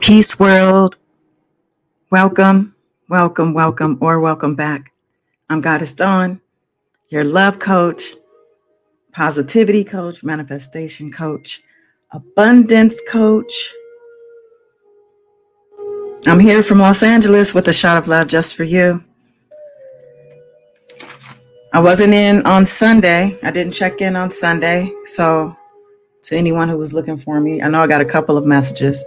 Peace World. Welcome, welcome, welcome, or welcome back. I'm Goddess Dawn, your love coach, positivity coach, manifestation coach, abundance coach. I'm here from Los Angeles with a shot of love just for you. I wasn't in on Sunday. I didn't check in on Sunday. So, to anyone who was looking for me, I know I got a couple of messages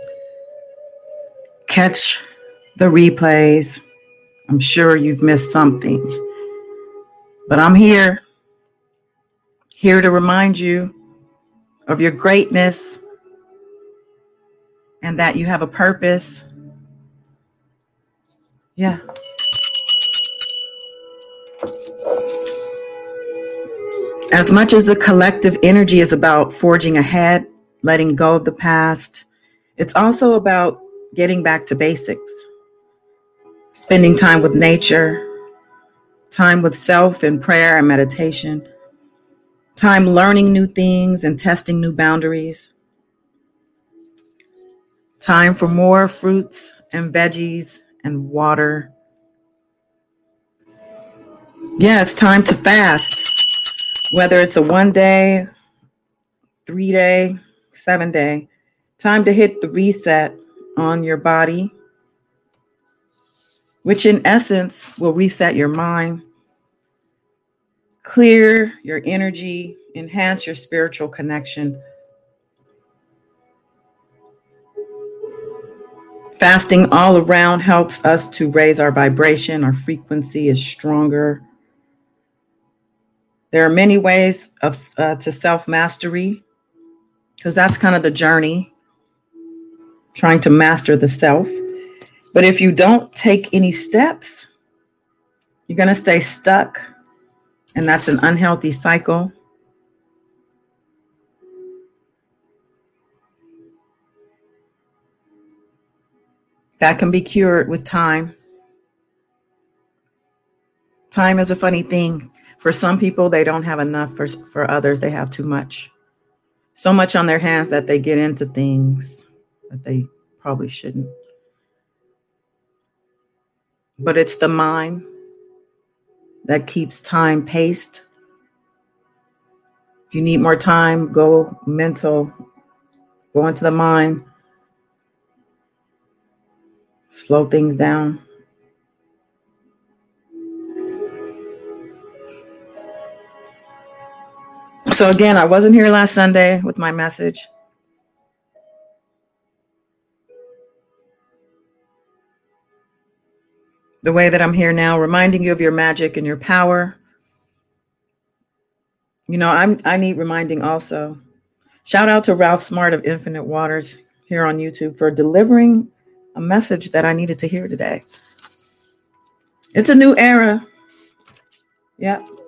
catch the replays. I'm sure you've missed something. But I'm here, here to remind you of your greatness and that you have a purpose. Yeah. As much as the collective energy is about forging ahead, letting go of the past, it's also about getting back to basics, spending time with nature, time with self in prayer and meditation, time learning new things and testing new boundaries, time for more fruits and veggies and water. Yeah, it's time to fast, whether it's a one day, three day, seven day. Time to hit the reset on your body, which in essence will reset your mind, clear your energy, enhance your spiritual connection. Fasting all around helps us to raise our vibration, our frequency is stronger. There are many ways of uh, to self mastery because that's kind of the journey trying to master the self. But if you don't take any steps, you're going to stay stuck. And that's an unhealthy cycle. That can be cured with time. Time is a funny thing. For some people, they don't have enough. For, for others, they have too much. So much on their hands that they get into things that they probably shouldn't. But it's the mind that keeps time paced. If you need more time, go mental, go into the mind, slow things down. So, again, I wasn't here last Sunday with my message. the way that I'm here now, reminding you of your magic and your power. You know, I'm I need reminding also. Shout out to Ralph Smart of Infinite Waters here on YouTube for delivering a message that I needed to hear today. It's a new era. Yep.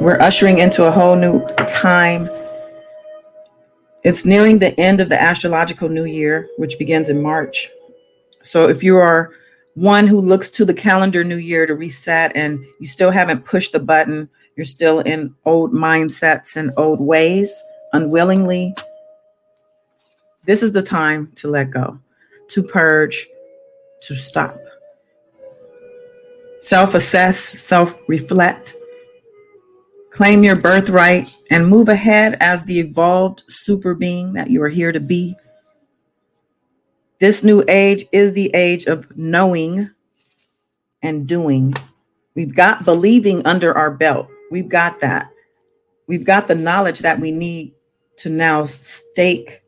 We're ushering into a whole new time. It's nearing the end of the astrological new year, which begins in March. So if you are one who looks to the calendar new year to reset and you still haven't pushed the button, you're still in old mindsets and old ways unwillingly, this is the time to let go, to purge, to stop. Self assess, self reflect, claim your birthright, and move ahead as the evolved super being that you are here to be this new age is the age of knowing and doing. We've got believing under our belt. We've got that. We've got the knowledge that we need to now stake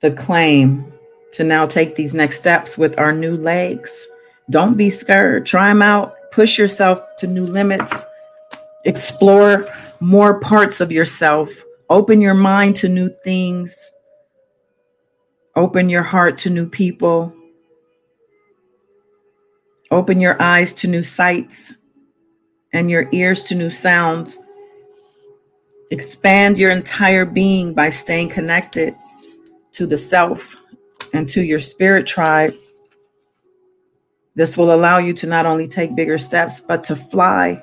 the claim to now take these next steps with our new legs. Don't be scared. Try them out. Push yourself to new limits. Explore more parts of yourself. Open your mind to new things. Open your heart to new people. Open your eyes to new sights and your ears to new sounds. Expand your entire being by staying connected to the self and to your spirit tribe. This will allow you to not only take bigger steps, but to fly.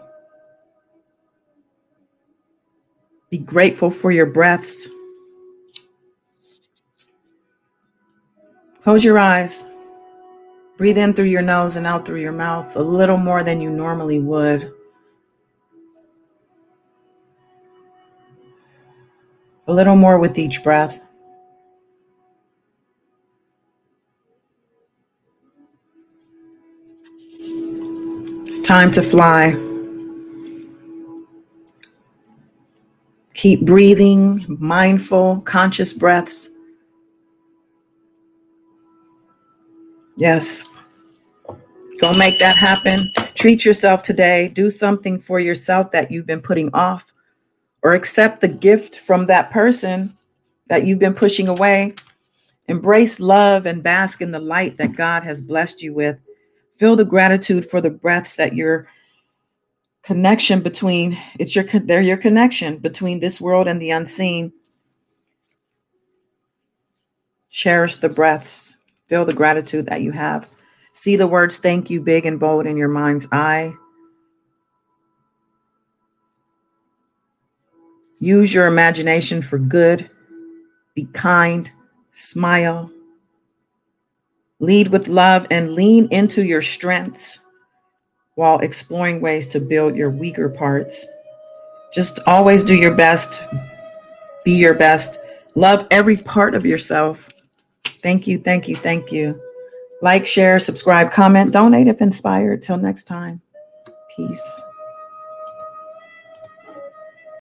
Be grateful for your breaths. Close your eyes. Breathe in through your nose and out through your mouth a little more than you normally would. A little more with each breath. It's time to fly. Keep breathing, mindful, conscious breaths. Yes. Go make that happen. Treat yourself today. Do something for yourself that you've been putting off, or accept the gift from that person that you've been pushing away. Embrace love and bask in the light that God has blessed you with. Feel the gratitude for the breaths that your connection between it's your they're your connection between this world and the unseen. Cherish the breaths Feel the gratitude that you have. See the words thank you big and bold in your mind's eye. Use your imagination for good. Be kind. Smile. Lead with love and lean into your strengths while exploring ways to build your weaker parts. Just always do your best. Be your best. Love every part of yourself. Thank you, thank you, thank you. Like, share, subscribe, comment, donate if inspired. Till next time, peace.